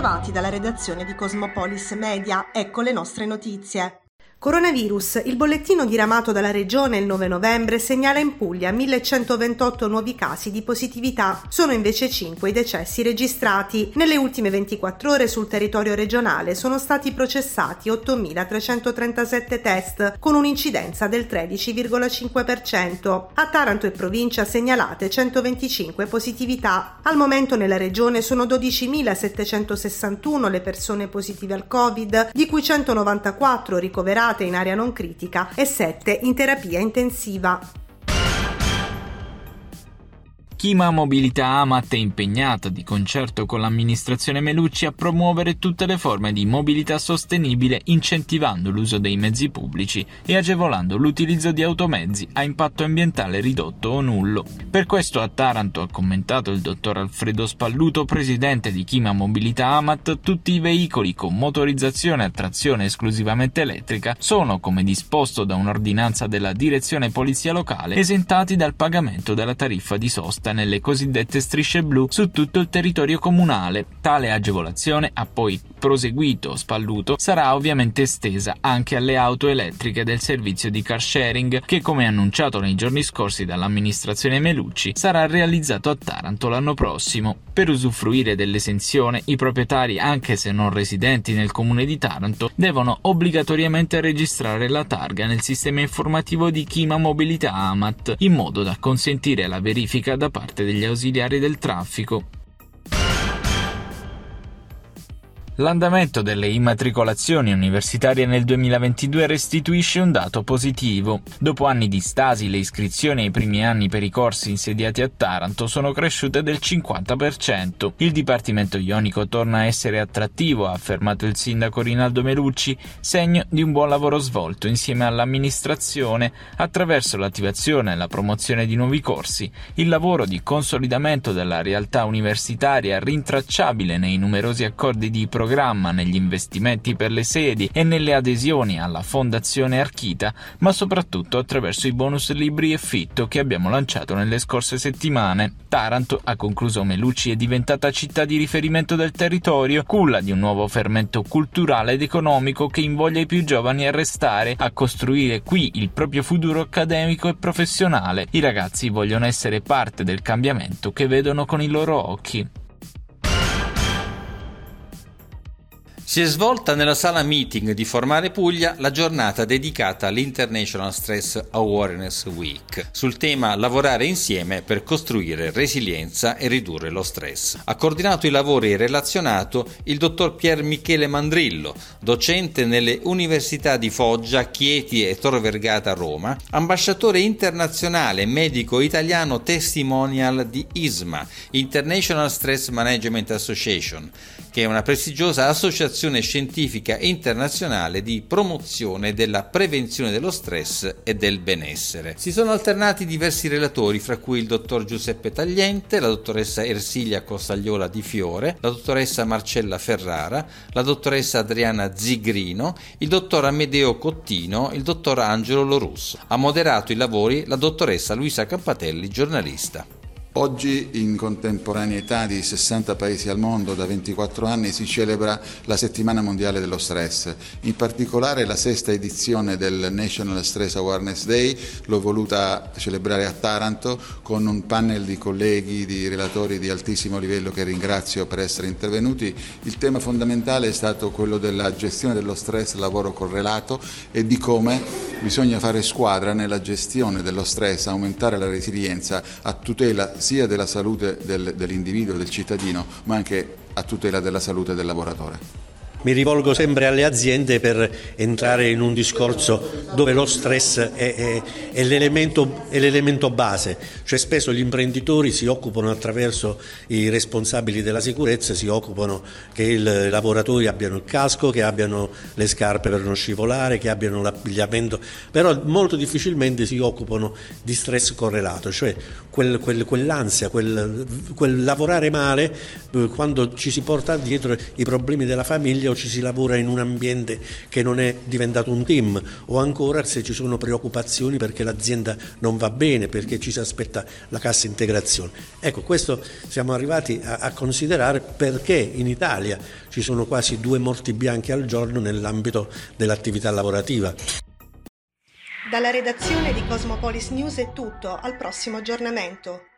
bentrovati dalla redazione di Cosmopolis Media. Ecco le nostre notizie. Coronavirus. Il bollettino diramato dalla Regione il 9 novembre segnala in Puglia 1128 nuovi casi di positività. Sono invece 5 i decessi registrati. Nelle ultime 24 ore sul territorio regionale sono stati processati 8.337 test, con un'incidenza del 13,5%. A Taranto e provincia segnalate 125 positività. Al momento nella regione sono 12.761 le persone positive al Covid, di cui 194 ricoverate in area non critica e 7 in terapia intensiva. Chima Mobilità Amat è impegnata di concerto con l'amministrazione Melucci a promuovere tutte le forme di mobilità sostenibile incentivando l'uso dei mezzi pubblici e agevolando l'utilizzo di automezzi a impatto ambientale ridotto o nullo. Per questo a Taranto, ha commentato il dottor Alfredo Spalluto, presidente di Chima Mobilità Amat, tutti i veicoli con motorizzazione a trazione esclusivamente elettrica sono, come disposto da un'ordinanza della direzione polizia locale, esentati dal pagamento della tariffa di sosta vista nelle cosiddette strisce blu su tutto il territorio comunale. Tale agevolazione ha poi proseguito Spalluto sarà ovviamente estesa anche alle auto elettriche del servizio di car sharing che come annunciato nei giorni scorsi dall'amministrazione Melucci sarà realizzato a Taranto l'anno prossimo. Per usufruire dell'esenzione i proprietari anche se non residenti nel comune di Taranto devono obbligatoriamente registrare la targa nel sistema informativo di Chima Mobilità Amat in modo da consentire la verifica da parte degli ausiliari del traffico L'andamento delle immatricolazioni universitarie nel 2022 restituisce un dato positivo. Dopo anni di stasi, le iscrizioni ai primi anni per i corsi insediati a Taranto sono cresciute del 50%. Il Dipartimento Ionico torna a essere attrattivo, ha affermato il sindaco Rinaldo Melucci, segno di un buon lavoro svolto insieme all'amministrazione attraverso l'attivazione e la promozione di nuovi corsi, il lavoro di consolidamento della realtà universitaria rintracciabile nei numerosi accordi di programma programma negli investimenti per le sedi e nelle adesioni alla Fondazione Archita, ma soprattutto attraverso i bonus libri e fitto che abbiamo lanciato nelle scorse settimane. Taranto, ha concluso Melucci, è diventata città di riferimento del territorio, culla di un nuovo fermento culturale ed economico che invoglia i più giovani a restare, a costruire qui il proprio futuro accademico e professionale. I ragazzi vogliono essere parte del cambiamento che vedono con i loro occhi. Si è svolta nella sala meeting di Formare Puglia la giornata dedicata all'International Stress Awareness Week sul tema lavorare insieme per costruire resilienza e ridurre lo stress. Ha coordinato i lavori relazionato il dottor Pier Michele Mandrillo, docente nelle università di Foggia, Chieti e Tor Vergata Roma, ambasciatore internazionale medico italiano testimonial di ISMA, International Stress Management Association, che è una prestigiosa associazione scientifica internazionale di promozione della prevenzione dello stress e del benessere. Si sono alternati diversi relatori, fra cui il dottor Giuseppe Tagliente, la dottoressa Ersilia Costagliola di Fiore, la dottoressa Marcella Ferrara, la dottoressa Adriana Zigrino, il dottor Amedeo Cottino, il dottor Angelo Lorusso. Ha moderato i lavori la dottoressa Luisa Campatelli, giornalista. Oggi in contemporaneità di 60 paesi al mondo da 24 anni si celebra la settimana mondiale dello stress, in particolare la sesta edizione del National Stress Awareness Day l'ho voluta celebrare a Taranto con un panel di colleghi, di relatori di altissimo livello che ringrazio per essere intervenuti. Il tema fondamentale è stato quello della gestione dello stress lavoro correlato e di come bisogna fare squadra nella gestione dello stress, aumentare la resilienza a tutela sia della salute del, dell'individuo, del cittadino, ma anche a tutela della salute del lavoratore. Mi rivolgo sempre alle aziende per entrare in un discorso dove lo stress è, è, è, l'elemento, è, l'elemento, base, cioè spesso gli imprenditori si occupano attraverso i responsabili della sicurezza, si occupano che i lavoratori abbiano il casco, che abbiano le scarpe per non scivolare, che abbiano l'abbigliamento, però molto difficilmente si occupano di stress correlato, cioè quel, quel, quell'ansia, quel, quel lavorare male eh, quando ci si porta dietro i problemi della famiglia famiglia o ci si lavora in un ambiente che non è diventato un team o ancora se ci sono preoccupazioni perché l'azienda non va bene, perché ci si aspetta la cassa integrazione. Ecco, questo siamo arrivati a, a considerare perché in Italia ci sono quasi due morti bianchi al giorno nell'ambito dell'attività lavorativa. Dalla redazione di Cosmopolis News è tutto, al prossimo aggiornamento.